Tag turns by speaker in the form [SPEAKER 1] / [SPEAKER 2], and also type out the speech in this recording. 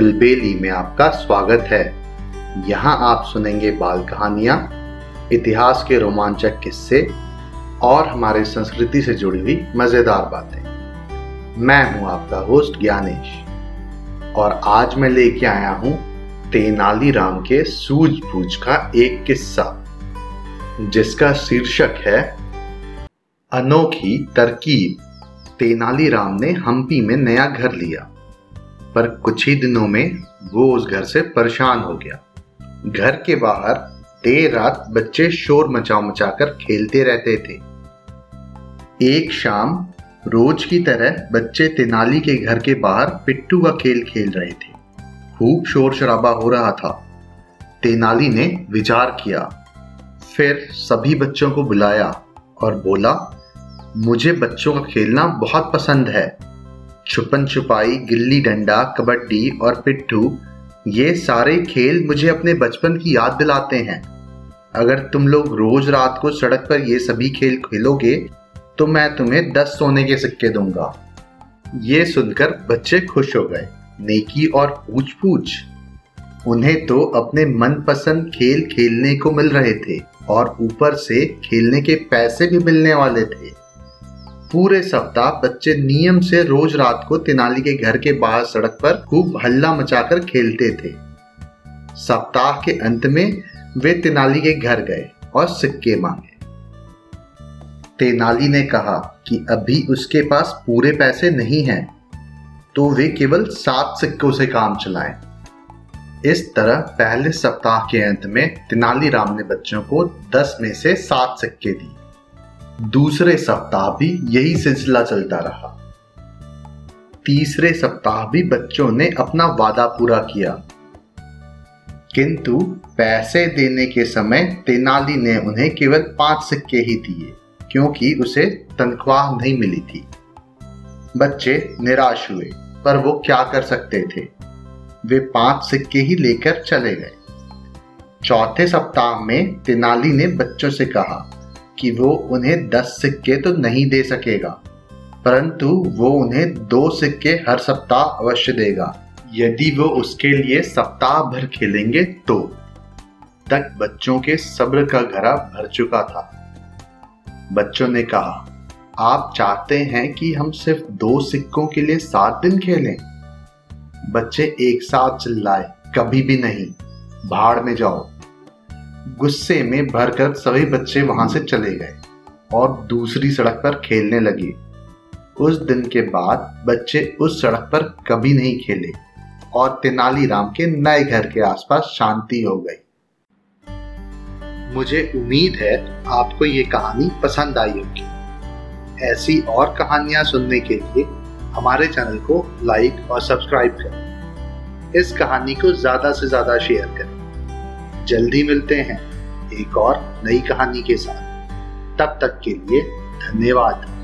[SPEAKER 1] बिलबेली में आपका स्वागत है। यहाँ आप सुनेंगे बाल कहानियाँ, इतिहास के रोमांचक किस्से और हमारे संस्कृति से जुड़ी हुई मज़ेदार बातें। मैं हूँ आपका होस्ट ज्ञानेश और आज मैं लेके आया हूँ तेनालीराम के सूझबूझ का एक किस्सा, जिसका शीर्षक है, अनोखी तरकीब। तेनालीराम ने हम्पी में नया घर लिया। पर कुछ ही दिनों में वो उस घर से परेशान हो गया। घर के बाहर देर रात बच्चे शोर मचा मचा कर खेलते रहते थे। एक शाम रोज की तरह बच्चे तेनाली के घर के बाहर पिट्टू का खेल खेल रहे थे। खूब शोर शराबा हो रहा था। तेनाली ने विचार किया। फिर सभी बच्चों को बुलाया और बोला, मुझे बच्चों का खेलना बहुत पसंद है। छुपन छुपाई गिल्ली डंडा कबड्डी और पिट्ठू, ये सारे खेल मुझे अपने बचपन की याद दिलाते हैं। अगर तुम लोग रोज रात को सड़क पर ये सभी खेल खेलोगे तो मैं तुम्हें दस सोने के सिक्के दूँगा। ये सुनकर बच्चे खुश हो गए। नेकी और पूछ पूछ उन्हें तो अपने मनपसंद खेल खेलने को मिल रहे थे और ऊपर से खेलने के पैसे भी मिलने वाले थे। पूरे सप्ताह बच्चे नियम से रोज रात को तेनाली के घर के बाहर सड़क पर खूब हल्ला मचाकर खेलते थे। सप्ताह के अंत में वे तेनाली के घर गए और सिक्के मांगे। तेनाली ने कहा कि अभी उसके पास पूरे पैसे नहीं हैं तो वे केवल सात सिक्कों से काम चलाएँ। इस तरह पहले सप्ताह के अंत में तेनालीराम ने बच्चों को दस में से सात सिक्के दिए। दूसरे सप्ताह भी यही सिलसिला चलता रहा। तीसरे सप्ताह भी बच्चों ने अपना वादा पूरा किया। किंतु पैसे देने के समय तेनाली ने उन्हें केवल पाँच सिक्के ही दिए, क्योंकि उसे तनख्वाह नहीं मिली थी। बच्चे निराश हुए, पर वो क्या कर सकते थे? वे पाँच सिक्के ही लेकर चले गए। चौथे सप्ताह में तेनाली ने बच्चों से कहा कि वो उन्हें दस सिक्के तो नहीं दे सकेगा, परंतु वो उन्हें दो सिक्के हर सप्ताह अवश्य देगा। यदि वो उसके लिए सप्ताह भर खेलेंगे तो। तक बच्चों के सब्र का घरा भर चुका था। बच्चों ने कहा, आप चाहते हैं कि हम सिर्फ़ दो सिक्कों के लिए सात दिन खेलें? बच्चे एक साथ चिल्लाए, कभी भी नहीं, भाड़ में जाओ। गुस्से में भरकर सभी बच्चे वहाँ से चले गए और दूसरी सड़क पर खेलने लगे। उस दिन के बाद बच्चे उस सड़क पर कभी नहीं खेले और तेनालीराम के नए घर के आसपास शांति हो गई। मुझे उम्मीद है आपको ये कहानी पसंद आई होगी। ऐसी और कहानियाँ सुनने के लिए हमारे चैनल को लाइक और सब्सक्राइब करें। इस कहानी को ज़्यादा से ज़्यादा शेयर करें। जल्दी मिलते हैं एक और नई कहानी के साथ। तब तक के लिए धन्यवाद।